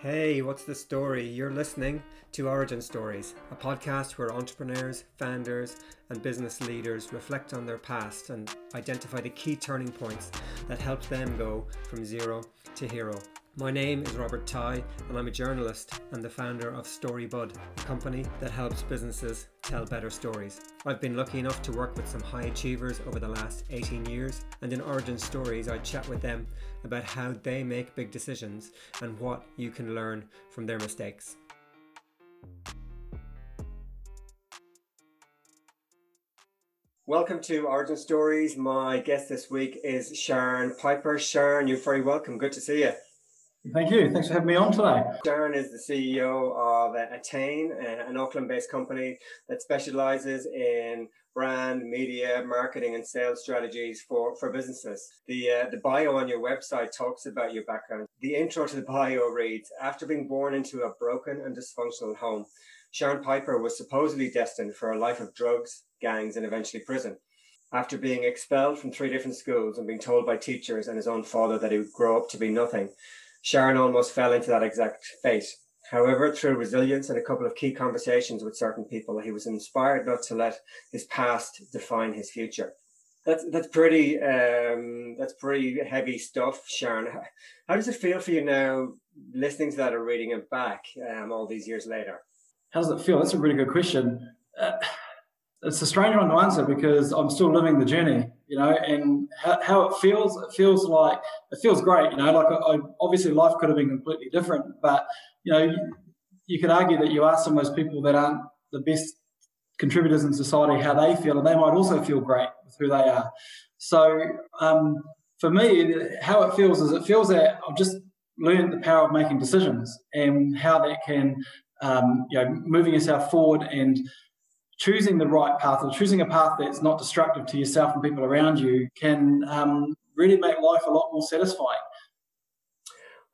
Hey, what's the story? You're listening to Origin Stories, a podcast where entrepreneurs, founders, and business leaders reflect on their past and identify the key turning points that helped them go from zero to hero. My name is Robert Ty, and I'm a journalist and the founder of Storybud, a company that helps businesses tell better stories. I've been lucky enough to work with some high achievers over the last 18 years, and in Origin Stories, I chat with them about how they make big decisions and what you can learn from their mistakes. Welcome to Origin Stories. My guest this week is Sharn Piper. Sharn, you're very welcome. Good to see you. Thank you. Thanks for having me on today. Sharn is the CEO of Attain, an Auckland based company that specializes in brand, media, marketing, and sales strategies for, for businesses. The, uh, the bio on your website talks about your background. The intro to the bio reads After being born into a broken and dysfunctional home, Sharn Piper was supposedly destined for a life of drugs, gangs, and eventually prison. After being expelled from three different schools and being told by teachers and his own father that he would grow up to be nothing, Sharn almost fell into that exact fate. However, through resilience and a couple of key conversations with certain people, he was inspired not to let his past define his future. That's that's pretty um, that's pretty heavy stuff, Sharn. How, does it feel for you now, listening to that or reading it back um, all these years later? How does it feel? That's a really good question. Uh, it's a strange one to answer because I'm still living the journey, you know, and how, how it feels, it feels like, it feels great, you know, like I, obviously life could have been completely different, but, you know, you, you could argue that you ask some of those people that aren't the best contributors in society how they feel, and they might also feel great with who they are. So um, for me, how it feels is it feels that I've just learned the power of making decisions and how that can, um, you know, moving yourself forward and choosing the right path or choosing a path that's not destructive to yourself and people around you can um, really make life a lot more satisfying.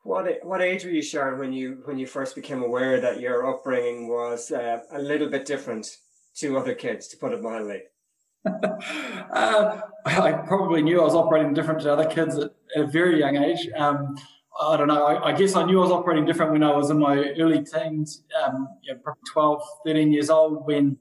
What what age were you, Sharn, when you when you first became aware that your upbringing was uh, a little bit different to other kids, to put it mildly? uh, I probably knew I was operating different to other kids at, at a very young age. Um, I don't know. I, I, guess I knew I was operating different when I was in my early teens, um, you know, probably 12, 13 years old, when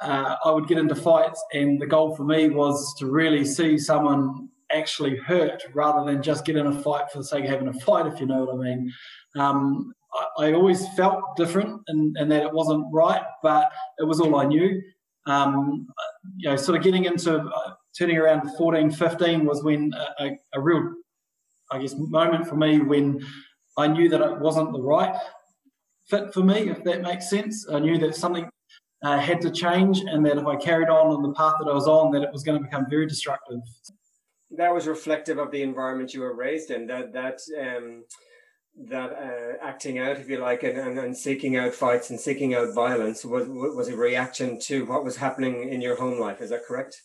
uh, I would get into fights, and the goal for me was to really see someone actually hurt rather than just get in a fight for the sake of having a fight, if you know what I mean. Um, I, I, always felt different and, and, that it wasn't right, but it was all I knew. Um, you know, sort of getting into uh, turning around 14, 15 was when a, a, a real, I guess, moment for me when I knew that it wasn't the right fit for me, if that makes sense. I knew that something uh, had to change, and that if I carried on on the path that I was on, that it was going to become very destructive. That was reflective of the environment you were raised in. That that um, that uh, acting out, if you like, and, and, and, seeking out fights and seeking out violence was was a reaction to what was happening in your home life. Is that correct?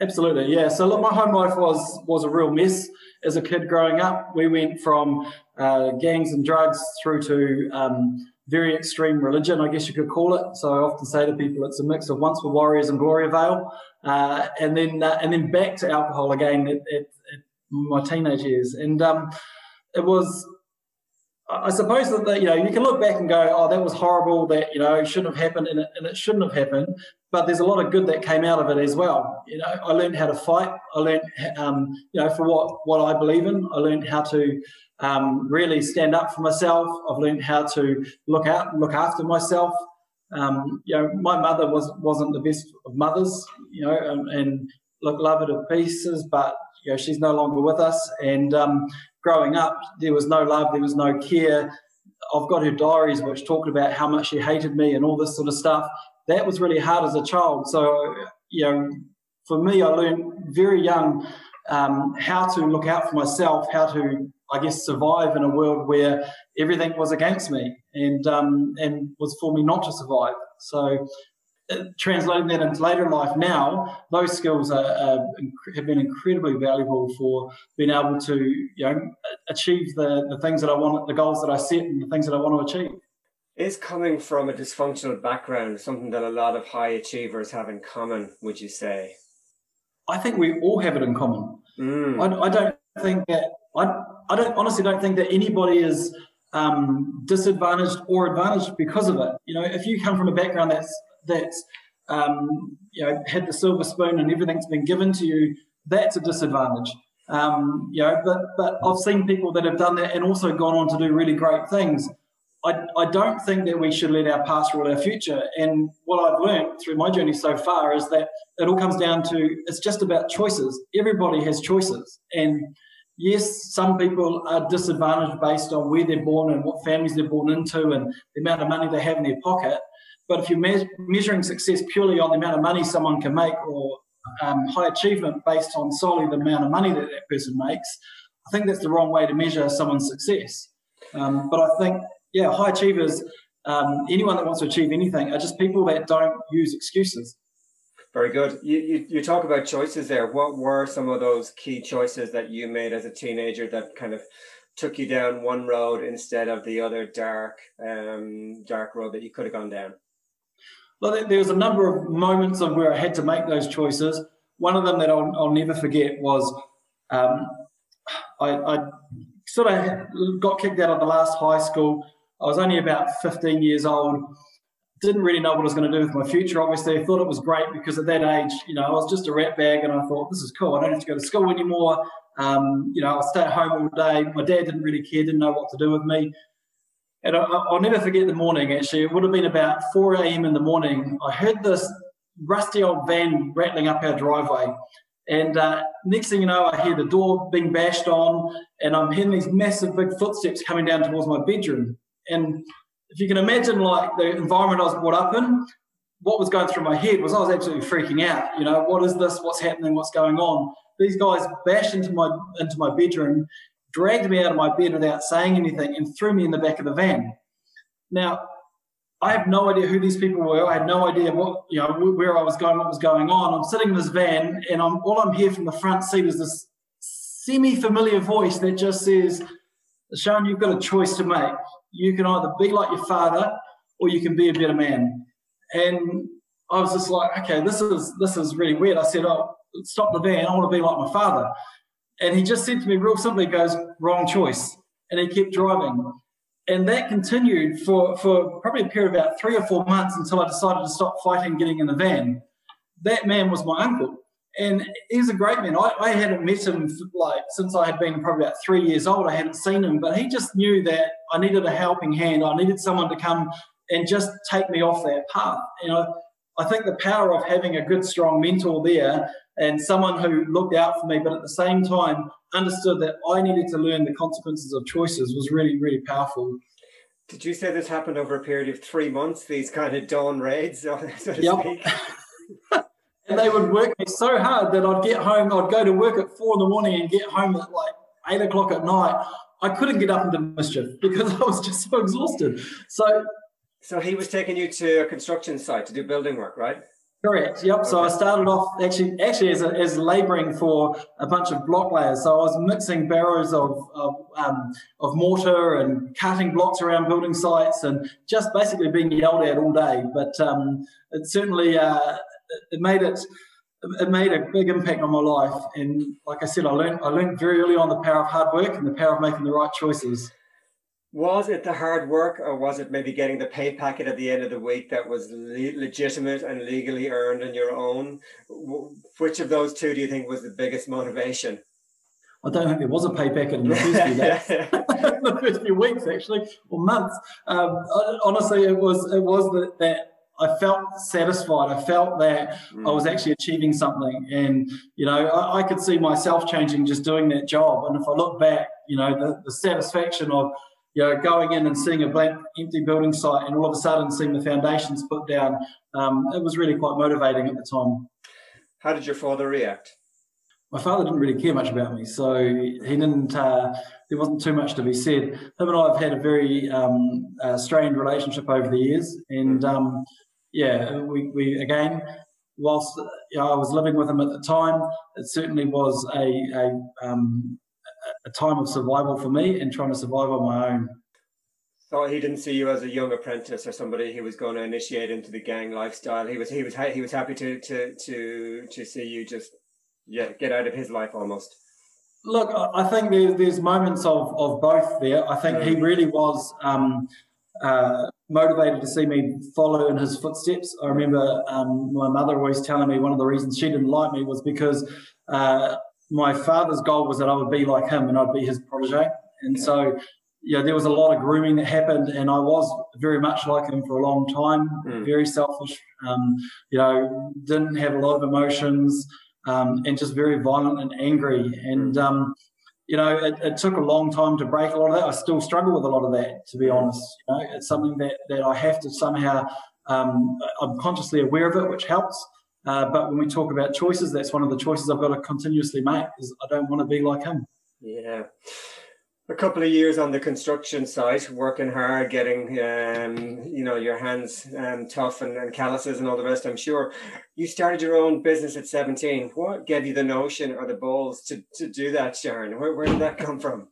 Absolutely, yeah. So look, my home life was was a real mess as a kid growing up. We went from uh, gangs and drugs through to um, very extreme religion, I guess you could call it. So I often say to people, it's a mix of once were warriors and Gloriavale, uh, and then uh, and then back to alcohol again at, at, at my teenage years. And um, it was, I suppose that you know you can look back and go, oh, that was horrible. That you know shouldn't have happened, and it, and it shouldn't have happened. But there's a lot of good that came out of it as well. You know, I learned how to fight. I learned, um, you know, for what what I believe in. I learned how to um, really stand up for myself. I've learned how to look out, look after myself. Um, you know, my mother was wasn't the best of mothers, you know, and, and look, love her to pieces, but you know, she's no longer with us. And um, growing up, there was no love, there was no care. I've got her diaries which talked about how much she hated me and all this sort of stuff. That was really hard as a child. So, you know, for me, I learned very young um, how to look out for myself, how to I guess, survive in a world where everything was against me and um, and was for me not to survive. So, uh, translating that into later life now, those skills are, are, have been incredibly valuable for being able to you know achieve the, the things that I want, the goals that I set, and the things that I want to achieve. Is coming from a dysfunctional background something that a lot of high achievers have in common? Would you say? I think we all have it in common. Mm. I, I don't think that I, I don't honestly don't think that anybody is um, disadvantaged or advantaged because of it. You know, if you come from a background that's that's um, you know had the silver spoon and everything's been given to you, that's a disadvantage. Um, you know, but but I've seen people that have done that and also gone on to do really great things. I, I don't think that we should let our past rule our future. And what I've learned through my journey so far is that it all comes down to it's just about choices. Everybody has choices. And yes, some people are disadvantaged based on where they're born and what families they're born into and the amount of money they have in their pocket. But if you're me- measuring success purely on the amount of money someone can make or um, high achievement based on solely the amount of money that that person makes, I think that's the wrong way to measure someone's success. Um, but I think, yeah, high achievers, um, anyone that wants to achieve anything, are just people that don't use excuses. Very good. You, you, you talk about choices there. What were some of those key choices that you made as a teenager that kind of took you down one road instead of the other dark um, dark road that you could have gone down? Well, there was a number of moments of where I had to make those choices. One of them that I'll, I'll never forget was um, I, I sort of got kicked out of the last high school. I was only about 15 years old didn't really know what I was going to do with my future. Obviously, I thought it was great because at that age, you know, I was just a rat bag, and I thought this is cool. I don't have to go to school anymore. Um, you know, I stay at home all day. My dad didn't really care, didn't know what to do with me. And I, will never forget the morning. Actually, it would have been about 4 a.m. in the morning. I heard this rusty old van rattling up our driveway. And uh, next thing you know, I hear the door being bashed on, and I'm hearing these massive big footsteps coming down towards my bedroom. And if you can imagine like the environment I was brought up in, what was going through my head was I was absolutely freaking out. You know, what is this? What's happening? What's going on? These guys bashed into my into my bedroom, dragged me out of my bed without saying anything, and threw me in the back of the van. Now, I have no idea who these people were. I had no idea what you know where I was going, what was going on. I'm sitting in this van, and I'm all I'm here from the front seat is this semi-familiar voice that just says, "Sharn, you've got a choice to make you can either be like your father or you can be a better man. And I was just like, okay, this is this is really weird. I said, oh, stop the van. I want to be like my father. And he just said to me real simply, goes, wrong choice. And he kept driving. And that continued for, for probably a period of about three or four months until I decided to stop fighting getting in the van. That man was my uncle and he's a great man. I, I hadn't met him like since I had been probably about three years old. I hadn't seen him, but he just knew that I needed a helping hand. I needed someone to come and just take me off that path. You know, I think the power of having a good, strong mentor there and someone who looked out for me, but at the same time understood that I needed to learn the consequences of choices was really, really powerful. Did you say this happened over a period of three months? These kind of dawn raids, oh, so to yep. speak. And they would work me so hard that I'd get home, I'd go to work at four in the morning and get home at like eight o'clock at night. I couldn't get up into mischief because I was just so exhausted. So So he was taking you to a construction site to do building work, right? Correct. Yep. Okay. So I started off actually actually as, a, as labouring for a bunch of block layers. So I was mixing barrows of of, um, of mortar and cutting blocks around building sites and just basically being yelled at all day. But um, it certainly uh, it made it it made a big impact on my life. And like I said, I learned I learned very early on the power of hard work and the power of making the right choices. Was it the hard work, or was it maybe getting the pay packet at the end of the week that was le- legitimate and legally earned on your own? Which of those two do you think was the biggest motivation? I don't think there was a pay packet in the first few days, the first few weeks actually, or months. Um, honestly, it was it was that, that I felt satisfied. I felt that mm. I was actually achieving something, and you know, I, I, could see myself changing just doing that job. And if I look back, you know, the, the satisfaction of you know going in and seeing a blank, empty building site, and all of a sudden seeing the foundations put down, um, it was really quite motivating at the time. How did your father react? My father didn't really care much about me, so he didn't. Uh, there wasn't too much to be said. Him and I have had a very um, uh, strained relationship over the years, and mm. um, yeah, we, we again, whilst you know, I was living with him at the time, it certainly was a, a, um, a time of survival for me and trying to survive on my own. So he didn't see you as a young apprentice or somebody who was going to initiate into the gang lifestyle. He was he was he was happy to to to to see you just yeah get out of his life almost. Look, I think there's, there's moments of, of both there. I think he really was um, uh, motivated to see me follow in his footsteps. I remember um, my mother always telling me one of the reasons she didn't like me was because uh, my father's goal was that I would be like him and I'd be his protege. And so, yeah, there was a lot of grooming that happened, and I was very much like him for a long time. Mm. Very selfish, um, you know, didn't have a lot of emotions, um, and just very violent and angry. And mm. You know, it, it, took a long time to break a lot of that. I still struggle with a lot of that, to be honest. You know, it's something that, that I have to somehow, um, I'm consciously aware of it, which helps. Uh, but when we talk about choices, that's one of the choices I've got to continuously make is I don't want to be like him. Yeah a couple of years on the construction site, working hard, getting um, you know your hands um, tough and, and calluses and all the rest. I'm sure you started your own business at 17. What gave you the notion or the balls to, to do that, Sharn? Where, where did that come from?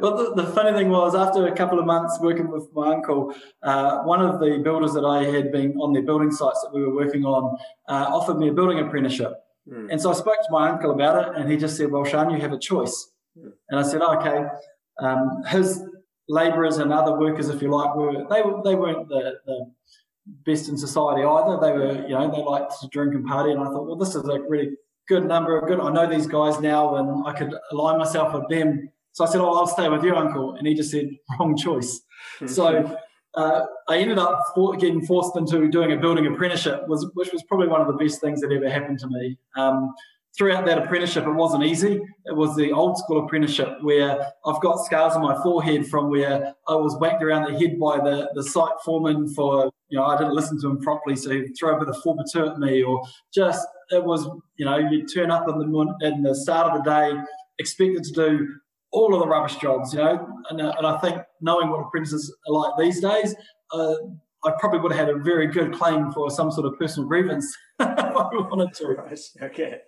Well, the, the, funny thing was, after a couple of months working with my uncle, uh, one of the builders that I had been on their building sites that we were working on uh, offered me a building apprenticeship. Mm. And so I spoke to my uncle about it, and he just said, Well, Sharn, you have a choice. And I said, okay. Um, his labourers and other workers, if you like, were they they weren't the, the best in society either. They were, you know, they liked to drink and party. And I thought, well, this is a really good number of good. I know these guys now, and I could align myself with them. So I said, oh, I'll stay with you, Uncle. And he just said, wrong choice. so uh, I ended up for, getting forced into doing a building apprenticeship, was, which was probably one of the best things that ever happened to me. Um, throughout that apprenticeship, it wasn't easy. It was the old school apprenticeship where I've got scars on my forehead from where I was whacked around the head by the, the site foreman for, you know, I didn't listen to him properly, so he'd throw a bit of formateur at me, or just, it was, you know, you'd turn up in the, in the start of the day expected to do all of the rubbish jobs, you know, and, uh, and I think knowing what apprentices are like these days, uh, I probably would have had a very good claim for some sort of personal grievance if I wanted to. Right. Okay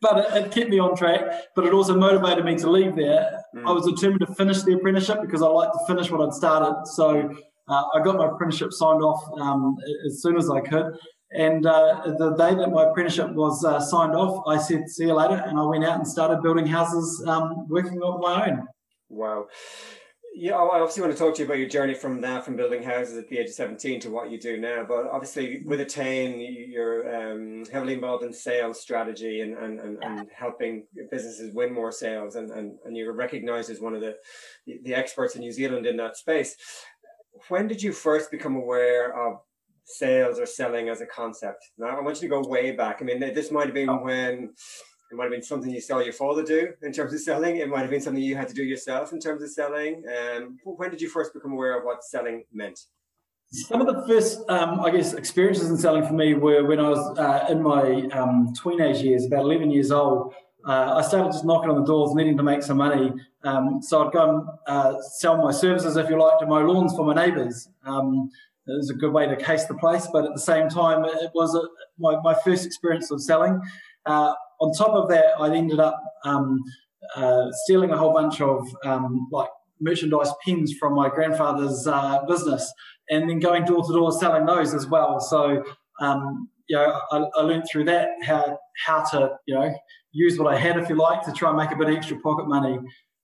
but it, it, kept me on track. But it also motivated me to leave there. Mm. I was determined to finish the apprenticeship because I like to finish what I'd started. So uh, I got my apprenticeship signed off um, as soon as I could. And uh, the day that my apprenticeship was uh, signed off, I said, "See you later," and I went out and started building houses, um, working on my own. Wow yeah, I obviously want to talk to you about your journey from that, from building houses at the age of 17 to what you do now. But obviously, with Attain, you're um, heavily involved in sales strategy and, and, and, and, helping businesses win more sales. And, and, and you're recognized as one of the, the experts in New Zealand in that space. When did you first become aware of sales or selling as a concept? Now, I want you to go way back. I mean, this might have been oh. when it might have been something you saw your father do in terms of selling. It might have been something you had to do yourself in terms of selling. Um, when did you first become aware of what selling meant? Some of the first, um, I guess, experiences in selling for me were when I was uh, in my um, teenage years, about 11 years old. Uh, I started just knocking on the doors, needing to make some money. Um, so I'd go and uh, sell my services, if you like, to mow lawns for my neighbours. Um, it was a good way to case the place, but at the same time, it was a, my, my first experience of selling. Uh, on top of that, I ended up um, uh, stealing a whole bunch of um, like merchandise pins from my grandfather's uh, business, and then going door to door selling those as well. So um, you know, I, I learned through that how how to you know use what I had, if you like, to try and make a bit of extra pocket money.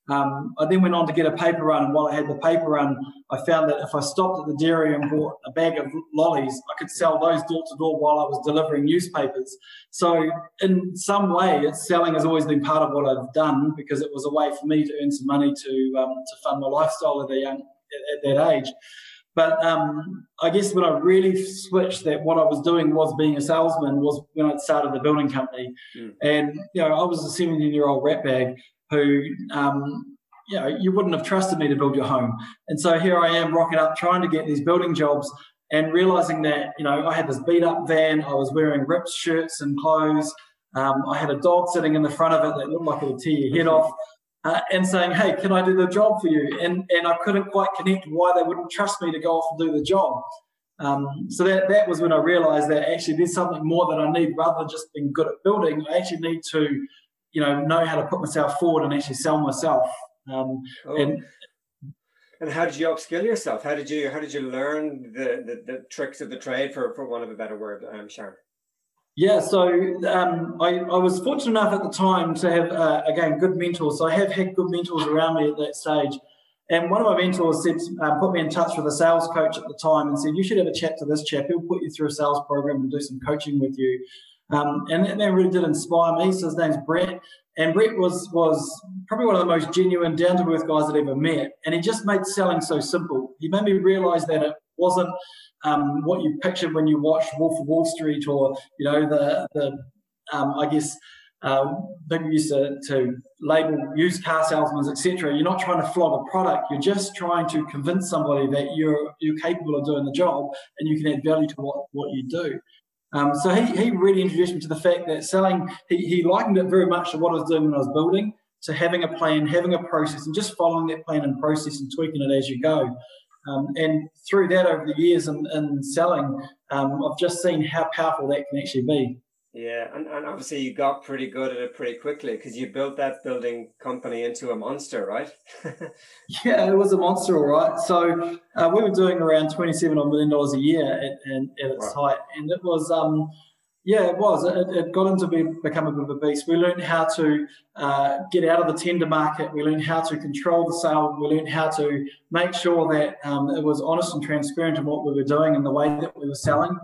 Um, I then went on to get a paper run, and while I had the paper run, I found that if I stopped at the dairy and bought a bag of lollies, I could sell those door to door while I was delivering newspapers. So, in some way, selling has always been part of what I've done because it was a way for me to earn some money to um, to fund my lifestyle at, a young, at, at that age. But um, I guess when I really switched that what I was doing was being a salesman was when I started the building company. Mm. And, you know, I was a 17 year old ratbag who, um, you know, you wouldn't have trusted me to build your home. And so here I am rocking up trying to get these building jobs and realizing that, you know, I had this beat up van, I was wearing ripped shirts and clothes. Um, I had a dog sitting in the front of it that looked like it would tear your head off. Uh, and saying, "Hey, can I do the job for you?" And and I couldn't quite connect why they wouldn't trust me to go off and do the job. Um, so that that was when I realised that actually there's something more that I need rather than just being good at building. I actually need to you know know how to put myself forward and actually sell myself. Um, oh. And and how did you upskill yourself? How did you how did you learn the, the, the tricks of the trade for, for one of a better word, um, Sharn? Yeah, so um, I, I, was fortunate enough at the time to have, uh, again, good mentors. So I have had good mentors around me at that stage. And one of my mentors said, um, put me in touch with a sales coach at the time and said, you should have a chat to this chap. He'll put you through a sales program and do some coaching with you. Um, and that, that, really did inspire me. So his name's Brett. And Brett was was probably one of the most genuine, down to earth guys I'd ever met. And he just made selling so simple. He made me realize that it wasn't um, what you pictured when you watched Wolf of Wall Street or you know the the um, I guess uh, people used to, to label used car salesmen, etc. You're not trying to flog a product. You're just trying to convince somebody that you're you're capable of doing the job and you can add value to what, what you do. Um, so he, he really introduced me to the fact that selling, he, he likened it very much to what I was doing when I was building, to having a plan, having a process, and just following that plan and process and tweaking it as you go. Um, and through that, over the years in, in selling, um, I've just seen how powerful that can actually be. Yeah, and, and obviously you got pretty good at it pretty quickly because you built that building company into a monster, right? yeah, it was a monster, all right. So uh, we were doing around twenty-seven million dollars a year at, at, at its height, and it was um, yeah, it was. It, it got into be, become a bit of a beast. We learned how to uh, get out of the tender market. We learned how to control the sale. We learned how to make sure that um, it was honest and transparent in what we were doing and the way that we were selling.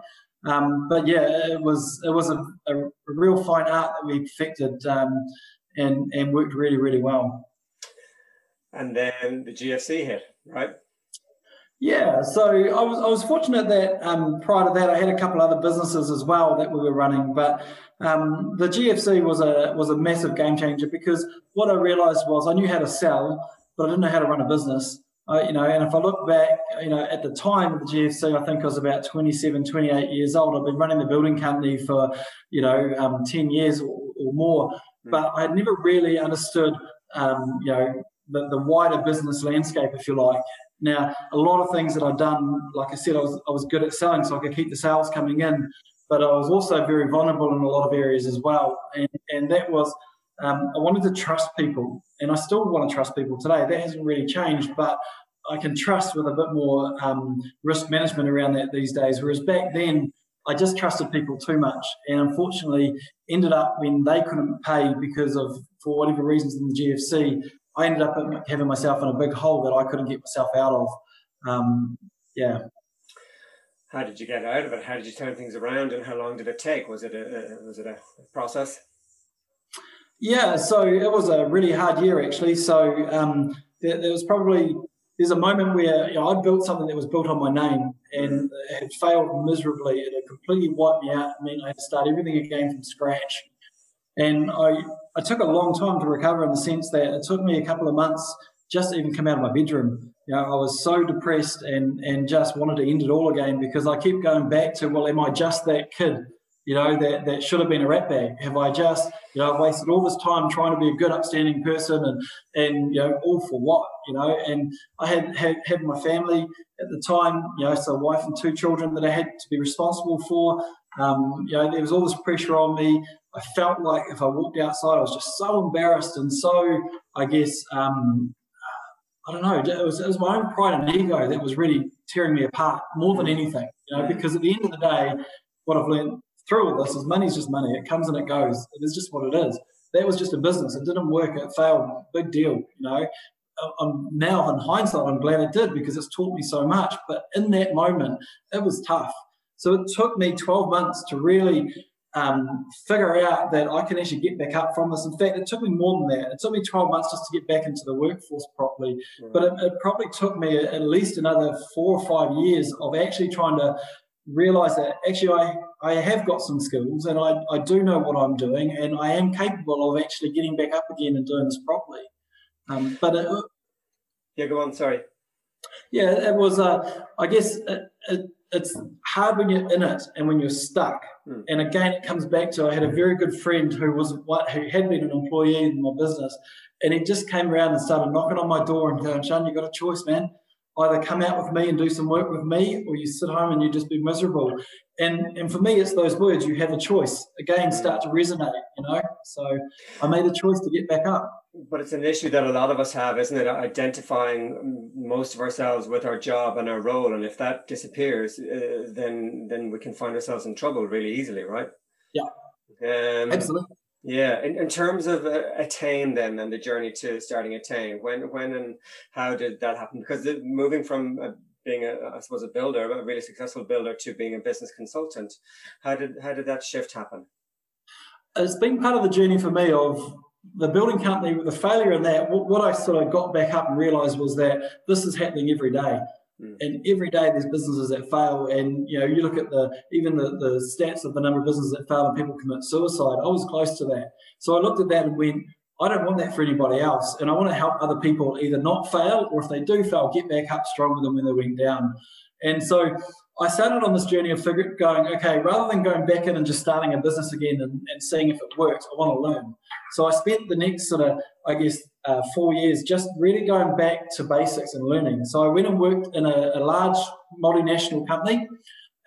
Um, but yeah, it was it was a, a, real fine art that we perfected um, and and worked really really well. And then the GFC hit, right? Yeah, so I was I was fortunate that um, prior to that I had a couple other businesses as well that we were running, but um, the GFC was a was a massive game changer because what I realised was I knew how to sell, but I didn't know how to run a business. I, you know, and if I look back, you know, at the time of the GFC, I think I was about 27, 28 years old. I've been running the building company for, you know, um, 10 years or, or more, mm. but I had never really understood, um, you know, the, the wider business landscape, if you like. Now, a lot of things that I've done, like I said, I was, I was good at selling, so I could keep the sales coming in, but I was also very vulnerable in a lot of areas as well. And, and that was, um, I wanted to trust people, and I still want to trust people today. That hasn't really changed, but I can trust with a bit more um, risk management around that these days. Whereas back then, I just trusted people too much, and unfortunately, ended up when they couldn't pay because of for whatever reasons in the GFC, I ended up having myself in a big hole that I couldn't get myself out of. Um, yeah. How did you get out of it? How did you turn things around, and how long did it take? Was it a, was it a process? Yeah, so it was a really hard year actually. So um, there, there, was probably there's a moment where you know, I'd built something that was built on my name and it had failed miserably. It had completely wiped me out. I mean, I had to start everything again from scratch. And I, I took a long time to recover in the sense that it took me a couple of months just to even come out of my bedroom. You know, I was so depressed and, and just wanted to end it all again because I keep going back to, well, am I just that kid, you know, that, that should have been a rat bag? Have I just, you know, I've wasted all this time trying to be a good, upstanding person and, and you know, all for what, you know? And I had, had, had my family at the time, you know, so a wife and two children that I had to be responsible for. Um, you know, there was all this pressure on me. I felt like if I walked outside, I was just so embarrassed and so, I guess, um, I don't know, it was, it was my own pride and ego that was really tearing me apart more than anything, you know, because at the end of the day, what I've learned through all this is money's just money. It comes and it goes. It is just what it is. That was just a business. It didn't work. It failed. Big deal, you know. I'm now in hindsight, I'm glad it did because it's taught me so much. But in that moment, it was tough. So it took me 12 months to really um, figure out that I can actually get back up from this. In fact, it took me more than that. It took me 12 months just to get back into the workforce properly. Mm. But it, it, probably took me at least another four or five years of actually trying to realize that actually I, I have got some skills and I, I do know what I'm doing and I am capable of actually getting back up again and doing this properly. Um, but it, yeah, go on. Sorry. Yeah, it was. Uh, I guess it, it, it's hard when you're in it and when you're stuck. Mm. And again, it comes back to I had a very good friend who was what who had been an employee in my business, and he just came around and started knocking on my door and going, "Sharn, you got a choice, man. Either come out with me and do some work with me, or you sit home and you just be miserable." And and for me, it's those words. You have a choice. Again, start to resonate. You know. So I made a choice to get back up. But it's an issue that a lot of us have, isn't it? Identifying most of ourselves with our job and our role, and if that disappears, uh, then then we can find ourselves in trouble really easily, right? Yeah. Um, Absolutely. Yeah, in, in terms of uh, Attain then and the journey to starting Attain, when when and how did that happen? Because the, moving from uh, being a, I suppose, a builder, a really successful builder, to being a business consultant, how did how did that shift happen? It's been part of the journey for me of the building company, the failure in that. What, what I sort of got back up and realised was that this is happening every day. Mm. And every day there's businesses that fail, and you know you look at the even the, the stats of the number of businesses that fail and people commit suicide. I was close to that, so I looked at that and went, I don't want that for anybody else, and I want to help other people either not fail or if they do fail, get back up stronger than when they went down. And so I started on this journey of figure, going, okay, rather than going back in and just starting a business again and, and seeing if it works, I want to learn. So I spent the next sort of, I guess, uh, four years just really going back to basics and learning. So I went and worked in a, a large multinational company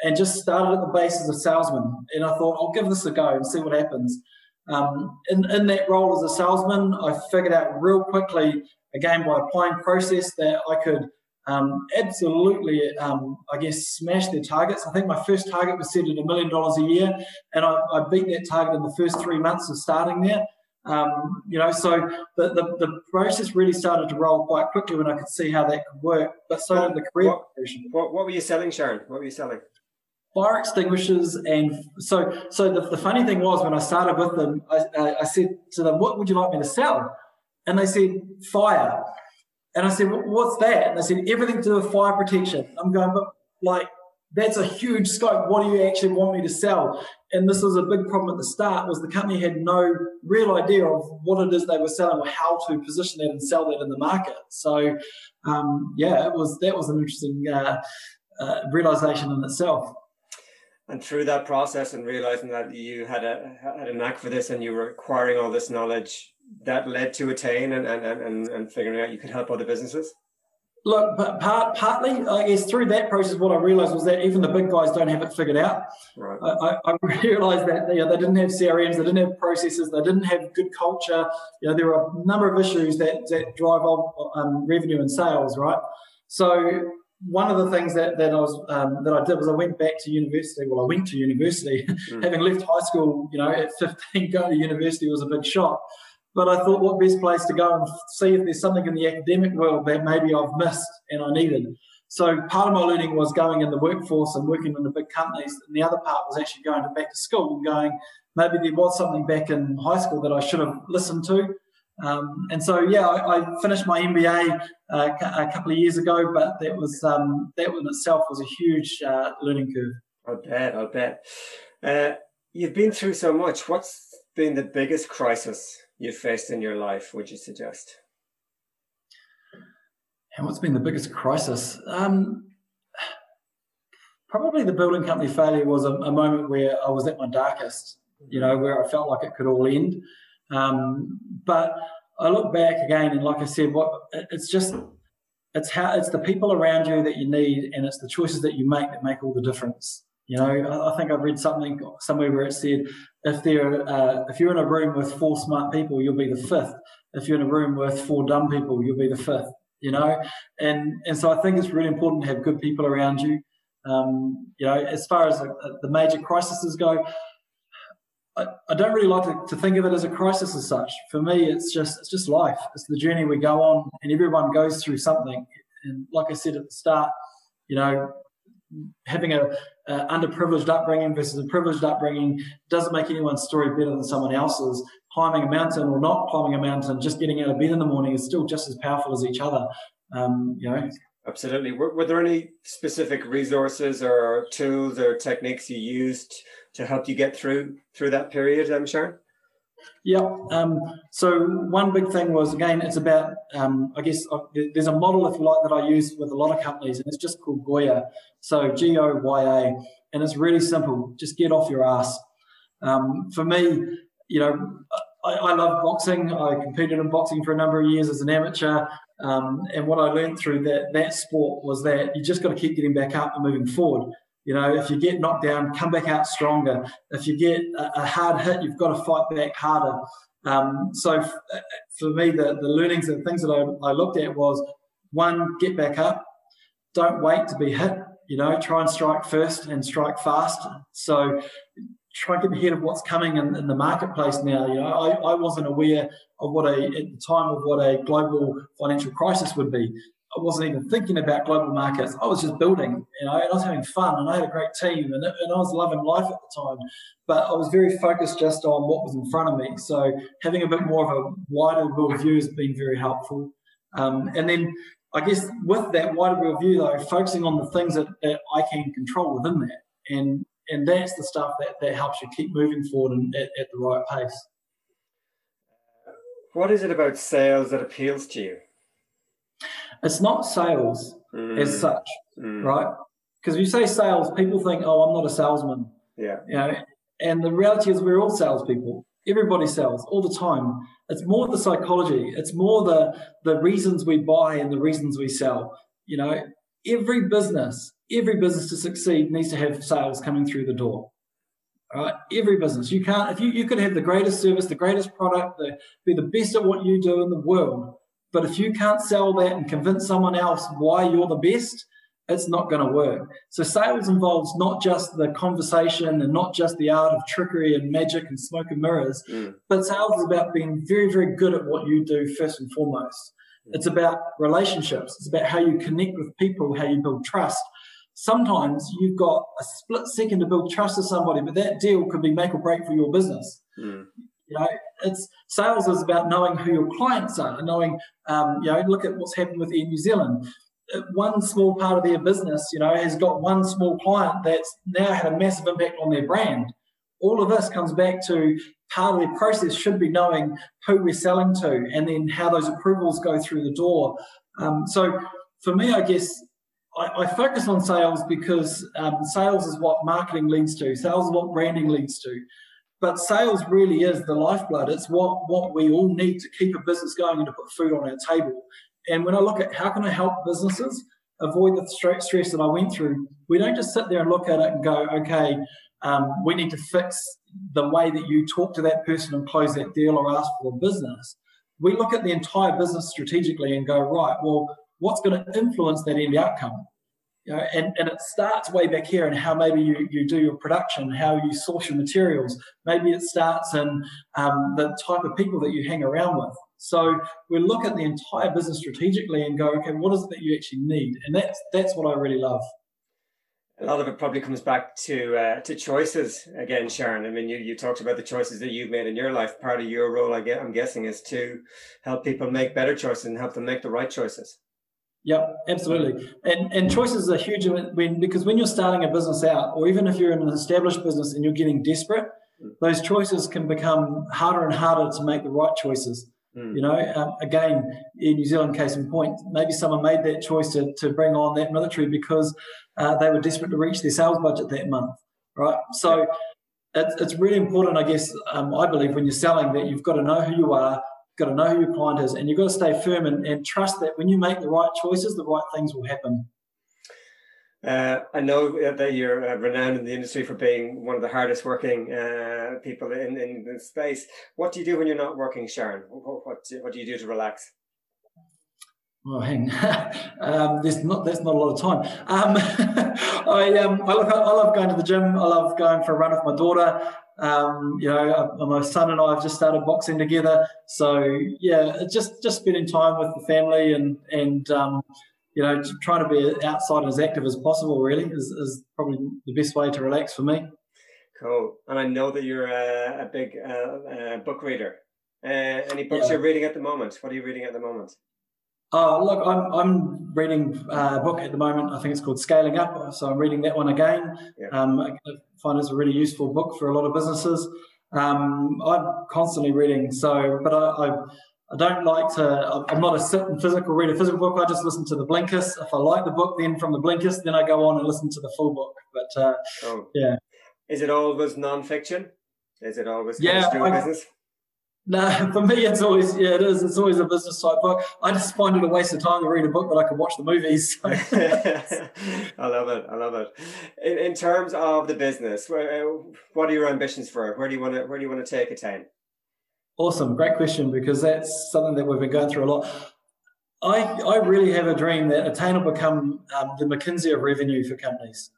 and just started at the base as a salesman. And I thought, I'll give this a go and see what happens. Um, in, in that role as a salesman, I figured out real quickly, again, by applying process, that I could um, absolutely, um, I guess, smashed their targets. I think my first target was set at a million dollars a year, and I, I, beat that target in the first three months of starting there. Um, you know, so the, the, the, process really started to roll quite quickly when I could see how that could work. But so what, did the career what, what, what, were you selling, Sharn? What were you selling? Fire extinguishers, and so so the, the funny thing was when I started with them, I, I, I said to them, "What would you like me to sell?" And they said, "Fire." And I said, well, what's that? And they said, everything to do with fire protection. I'm going, but like, that's a huge scope. What do you actually want me to sell? And this was a big problem at the start was the company had no real idea of what it is they were selling or how to position that and sell that in the market. So, um, yeah, it was that was an interesting uh, uh, realization in itself. And through that process and realizing that you had a had a knack for this and you were acquiring all this knowledge, that led to attain and, and, and, and figuring out you could help other businesses? Look, but part, partly, I guess through that process, what I realised was that even the big guys don't have it figured out. Right. I, I realised that you know, they didn't have CRMs, they didn't have processes, they didn't have good culture. You know, there are a number of issues that, that drive um, revenue and sales, right? So one of the things that, that I was um, that I did was I went back to university. Well, I went to university, mm. having left high school. You know, at 15, going to university was a big shock. But I thought, what best place to go and see if there's something in the academic world that maybe I've missed and I needed. So part of my learning was going in the workforce and working in the big companies, and the other part was actually going back to school and going, maybe there was something back in high school that I should have listened to. Um, and so, yeah, I, I finished my MBA uh, a couple of years ago, but that was um, that in itself was a huge uh, learning curve. I bet, I bet. Uh, you've been through so much. What's been the biggest crisis you've faced in your life, would you suggest? And what's been the biggest crisis? Um, probably the building company failure was a, a, moment where I was at my darkest, you know, where I felt like it could all end. Um, but I look back again, and like I said, what it's just it's how it's the people around you that you need, and it's the choices that you make that make all the difference. You know, I think I've read something somewhere where it said if there uh, if you're in a room with four smart people, you'll be the fifth. If you're in a room with four dumb people, you'll be the fifth. You know, and and so I think it's really important to have good people around you. Um, you know, as far as the major crises go, I, I don't really like to, to, think of it as a crisis as such. For me, it's just it's just life. It's the journey we go on, and everyone goes through something. And like I said at the start, you know, having a, a, underprivileged upbringing versus a privileged upbringing doesn't make anyone's story better than someone else's. Climbing a mountain or not climbing a mountain, just getting out of bed in the morning is still just as powerful as each other. Um, you know. Absolutely. Were, were, there any specific resources or tools or techniques you used to help you get through through that period, I'm Sharn? Yeah. Um, so one big thing was again, it's about um, I guess uh, there's a model, if you like, that I use with a lot of companies, and it's just called Goya. So G O Y A, and it's really simple. Just get off your ass. Um, for me, you know, I, I, love boxing. I competed in boxing for a number of years as an amateur, um, and what I learned through that that sport was that you just got to keep getting back up and moving forward. You know, if you get knocked down, come back out stronger. If you get a, hard hit, you've got to fight back harder. Um, so f- for me, the, the learnings and things that I, I looked at was one, get back up. Don't wait to be hit. You know, try and strike first and strike fast. So try and get ahead of what's coming in, in the marketplace now. You know, I, I wasn't aware of what a at the time of what a global financial crisis would be. I wasn't even thinking about global markets. I was just building, you know, and I was having fun and I had a great team and, and I was loving life at the time. But I was very focused just on what was in front of me. So having a bit more of a wider world view has been very helpful. Um, and then I guess with that wider world view, though, focusing on the things that, that I can control within that. And and that's the stuff that, that helps you keep moving forward and at, at the right pace. What is it about sales that appeals to you? It's not sales mm. as such, mm. right? Because if you say sales, people think, "Oh, I'm not a salesman." Yeah. You know, and the reality is, we're all salespeople. Everybody sells all the time. It's more the psychology. It's more the the reasons we buy and the reasons we sell. You know, every business, every business to succeed needs to have sales coming through the door. All right, every business. You can't if you you could have the greatest service, the greatest product, the, be the best at what you do in the world, but if you can't sell that and convince someone else why you're the best, it's not going to work. So sales involves not just the conversation and not just the art of trickery and magic and smoke and mirrors, mm. but sales is about being very, very good at what you do first and foremost. Mm. It's about relationships. It's about how you connect with people, how you build trust. Sometimes you've got a split second to build trust with somebody, but that deal could be make or break for your business. Mm. You know, it's sales is about knowing who your clients are, knowing, um, you know, look at what's happened with Air New Zealand. Uh, one small part of their business, you know, has got one small client that's now had a massive impact on their brand. All of this comes back to part of the process should be knowing who we're selling to and then how those approvals go through the door. Um, so for me, I guess I, I focus on sales because um, sales is what marketing leads to, sales is what branding leads to. But sales really is the lifeblood. It's what, what we all need to keep a business going and to put food on our table. And when I look at how can I help businesses avoid the stress that I went through, we don't just sit there and look at it and go, okay, um, we need to fix the way that you talk to that person and close that deal or ask for a business. We look at the entire business strategically and go, right, well, what's going to influence that end outcome? You know, and, and it starts way back here in how maybe you, you do your production, how you source your materials. Maybe it starts in um, the type of people that you hang around with. So we look at the entire business strategically and go, okay, what is it that you actually need? And that's that's what I really love. A lot of it probably comes back to uh, to choices again, Sharn. I mean, you, you talked about the choices that you've made in your life. Part of your role, I get, I'm guessing, is to help people make better choices and help them make the right choices. Yep, absolutely. And and choices are huge when because when you're starting a business out, or even if you're in an established business and you're getting desperate, mm. those choices can become harder and harder to make the right choices. Mm. You know, um, again, in New Zealand, case in point, maybe someone made that choice to, to bring on that military because uh, they were desperate to reach their sales budget that month, right? So it's, it's really important, I guess, um, I believe, when you're selling that you've got to know who you are, got to know who your client is, and you've got to stay firm and, and trust that when you make the right choices, the right things will happen. Uh, I know that you're uh, renowned in the industry for being one of the hardest working uh, people in, in the space. What do you do when you're not working, Sharn? What, what, what do you do to relax? Oh, hang. um, there's not there's not a lot of time. Um, I um, I look I love going to the gym. I love going for a run with my daughter. Um, you know, uh, my son and I have just started boxing together. So yeah, just just spending time with the family and and um, you know trying to be outside and as active as possible. Really is, is probably the best way to relax for me. Cool. And I know that you're a, a big uh, uh, book reader. Uh, any books yeah. you're reading at the moment? What are you reading at the moment? Oh, look, I'm, I'm reading a book at the moment. I think it's called Scaling Up. So I'm reading that one again. Yeah. Um, I find it's a really useful book for a lot of businesses. Um, I'm constantly reading, so but I, I, I don't like to. I'm not a sit and physical read a physical book. I just listen to the Blinkist. If I like the book, then from the Blinkist, then I go on and listen to the full book. But uh, oh. yeah, is it always non-fiction? Is it always yeah, I, business? No, for me, it's always yeah, it is. It's always a business type book. I just find it a waste of time to read a book, but I can watch the movies. So. I love it. I love it. In, in terms of the business, uh, what are your ambitions for it? Where do you want to Where do you want to take Attain? Awesome, great question because that's something that we've been going through a lot. I I really have a dream that Attain will become um, the McKinsey of revenue for companies.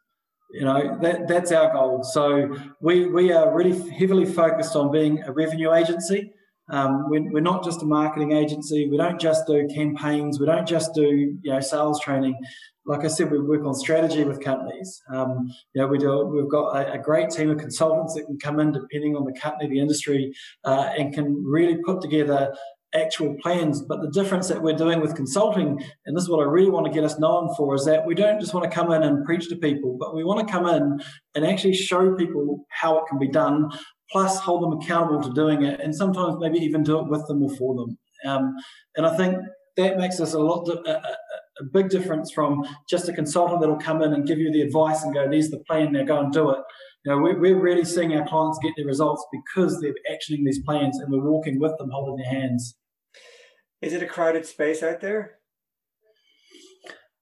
You know, that, that's our goal. So we, we are really heavily focused on being a revenue agency. Um, we're, we're, not just a marketing agency. We don't just do campaigns. We don't just do you know sales training. Like I said, we work on strategy with companies. Um, you know, we do. We've got a, a, great team of consultants that can come in depending on the company, the industry, uh, and can really put together actual plans. But the difference that we're doing with consulting, and this is what I really want to get us known for, is that we don't just want to come in and preach to people, but we want to come in and actually show people how it can be done, plus hold them accountable to doing it, and sometimes maybe even do it with them or for them. Um, and I think that makes us a lot a, a, a, big difference from just a consultant that'll come in and give you the advice and go, "There's the plan, now go and do it." You know, we're, we're really seeing our clients get their results because they're actioning these plans and we're walking with them, holding their hands. Is it a crowded space out there?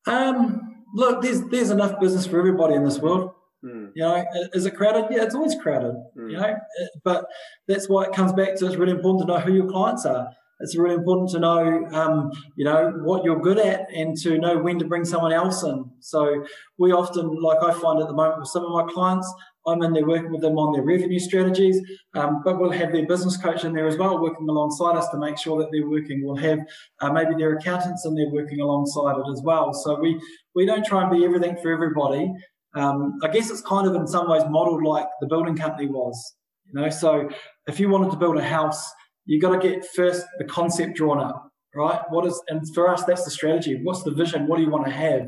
Um, look, there's there's enough business for everybody in this world. Mm. You know, is it crowded? Yeah, it's always crowded. Mm. You know, but that's why it comes back to it's really important to know who your clients are. It's really important to know, um, you know, what you're good at and to know when to bring someone else in. So we often, like I find at the moment with some of my clients, I'm in there working with them on their revenue strategies, um, but we'll have their business coach in there as well, working alongside us to make sure that they're working. We'll have uh, maybe their accountants in there working alongside it as well. So we we don't try and be everything for everybody. Um, I guess it's kind of in some ways modelled like the building company was. You know, so if you wanted to build a house, you got to get first the concept drawn up, right? What is and for us that's the strategy. What's the vision? What do you want to have?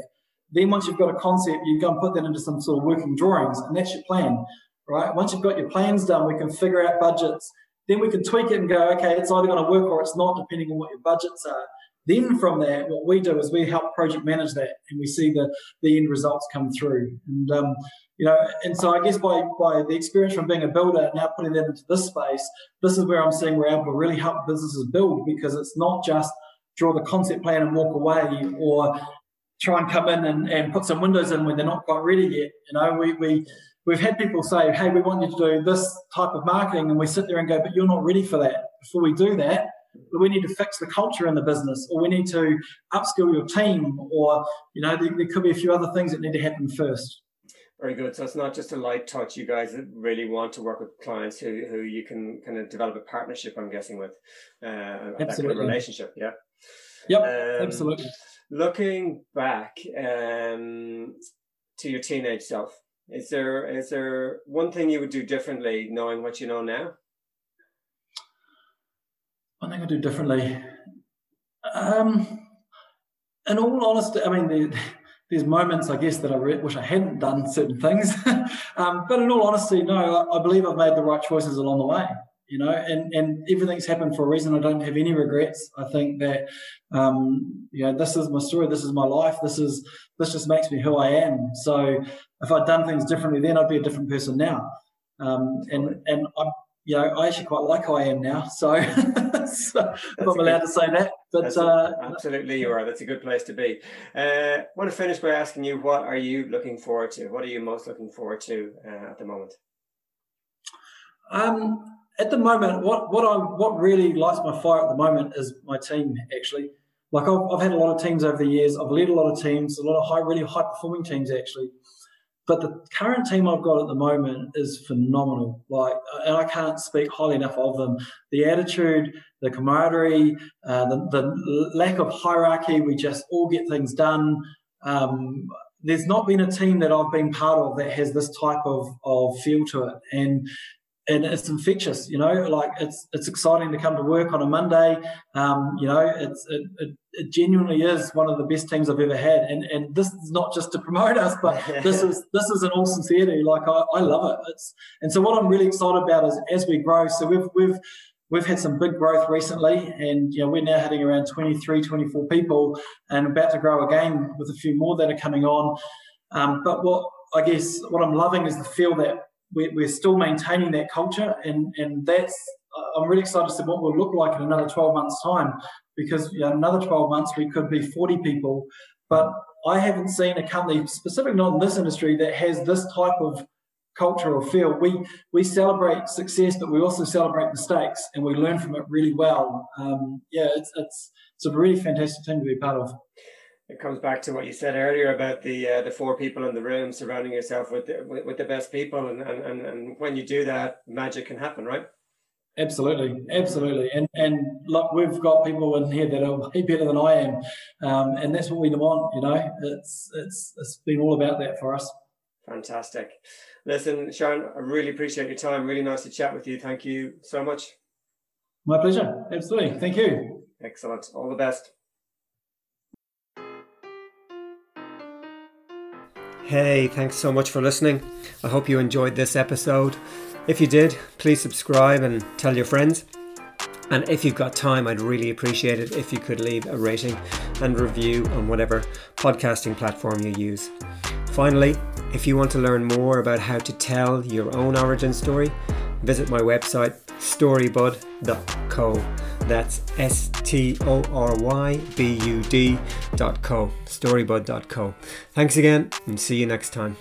Then once you've got a concept, you go and put that into some sort of working drawings, and that's your plan, right? Once you've got your plans done, we can figure out budgets. Then we can tweak it and go, okay, it's either going to work or it's not, depending on what your budgets are. Then from there, what we do is we help project manage that, and we see the the end results come through. And um, you know, and so I guess by by the experience from being a builder, and now putting that into this space, this is where I'm seeing we're able to really help businesses build because it's not just draw the concept plan and walk away, or try and come in and, and put some windows in when they're not quite ready yet. You know, we, we, we've had people say, hey, we want you to do this type of marketing. And we sit there and go, but you're not ready for that. Before we do that, we need to fix the culture in the business or we need to upskill your team or, you know, there, there could be a few other things that need to happen first. Very good. So it's not just a light touch. You guys really want to work with clients who, who you can kind of develop a partnership. I'm guessing with uh, that kind of relationship. Yeah. Yep. Um, absolutely. Looking back um, to your teenage self, is there is there one thing you would do differently, knowing what you know now? One thing I do differently. Um, in all honesty, I mean, there's moments, I guess, that I re- wish I hadn't done certain things. um, but in all honesty, no, I, I believe I've made the right choices along the way you know, and, and everything's happened for a reason. I don't have any regrets. I think that, um, you know, this is my story. This is my life. This is, this just makes me who I am. So if I'd done things differently then, I'd be a different person now. Um, and, and I'm, you know, I actually quite like who I am now. So, so I'm allowed good, to say that, but uh, absolutely you are. That's a good place to be. Uh, I want to finish by asking you, what are you looking forward to? What are you most looking forward to uh, at the moment? Um, at the moment, what what I what really lights my fire at the moment is my team. Actually, like I've, I've had a lot of teams over the years. I've led a lot of teams, a lot of high, really high performing teams actually. But the current team I've got at the moment is phenomenal. Like, and I can't speak highly enough of them. The attitude, the camaraderie, uh, the, the lack of hierarchy. We just all get things done. Um, there's not been a team that I've been part of that has this type of, of feel to it. And and it's infectious, you know. Like it's it's exciting to come to work on a Monday. Um, you know, it's it, it, it, genuinely is one of the best teams I've ever had. And and this is not just to promote us, but this is this is an awesome sincerity. Like I, I love it. It's and so what I'm really excited about is as we grow. So we've we've we've had some big growth recently and you know we're now hitting around 23 24 people and about to grow again with a few more that are coming on um, but what i guess what i'm loving is the feel that we're, still maintaining that culture, and and that's I'm really excited to see what we'll look like in another 12 months' time, because you know, another 12 months we could be 40 people, but I haven't seen a company, specifically not in this industry, that has this type of culture or feel. We we celebrate success, but we also celebrate mistakes, and we learn from it really well. Um, yeah, it's it's it's a really fantastic thing to be part of. It comes back to what you said earlier about the uh, the four people in the room surrounding yourself with the, with, the best people and, and, and, and when you do that magic can happen right Absolutely, absolutely, and and look, we've got people in here that are way better than I am, um, and that's what we want. You know, it's it's it's been all about that for us. Fantastic. Listen, Sharn, I really appreciate your time. Really nice to chat with you. Thank you so much. My pleasure. Absolutely. Thank you. Excellent. All the best. Hey, thanks so much for listening. I hope you enjoyed this episode. If you did, please subscribe and tell your friends. And if you've got time, I'd really appreciate it if you could leave a rating and review on whatever podcasting platform you use. Finally, if you want to learn more about how to tell your own origin story, visit my website storybud.co. That's S T O R Y B U D dot co. Storybud.co. Thanks again and see you next time.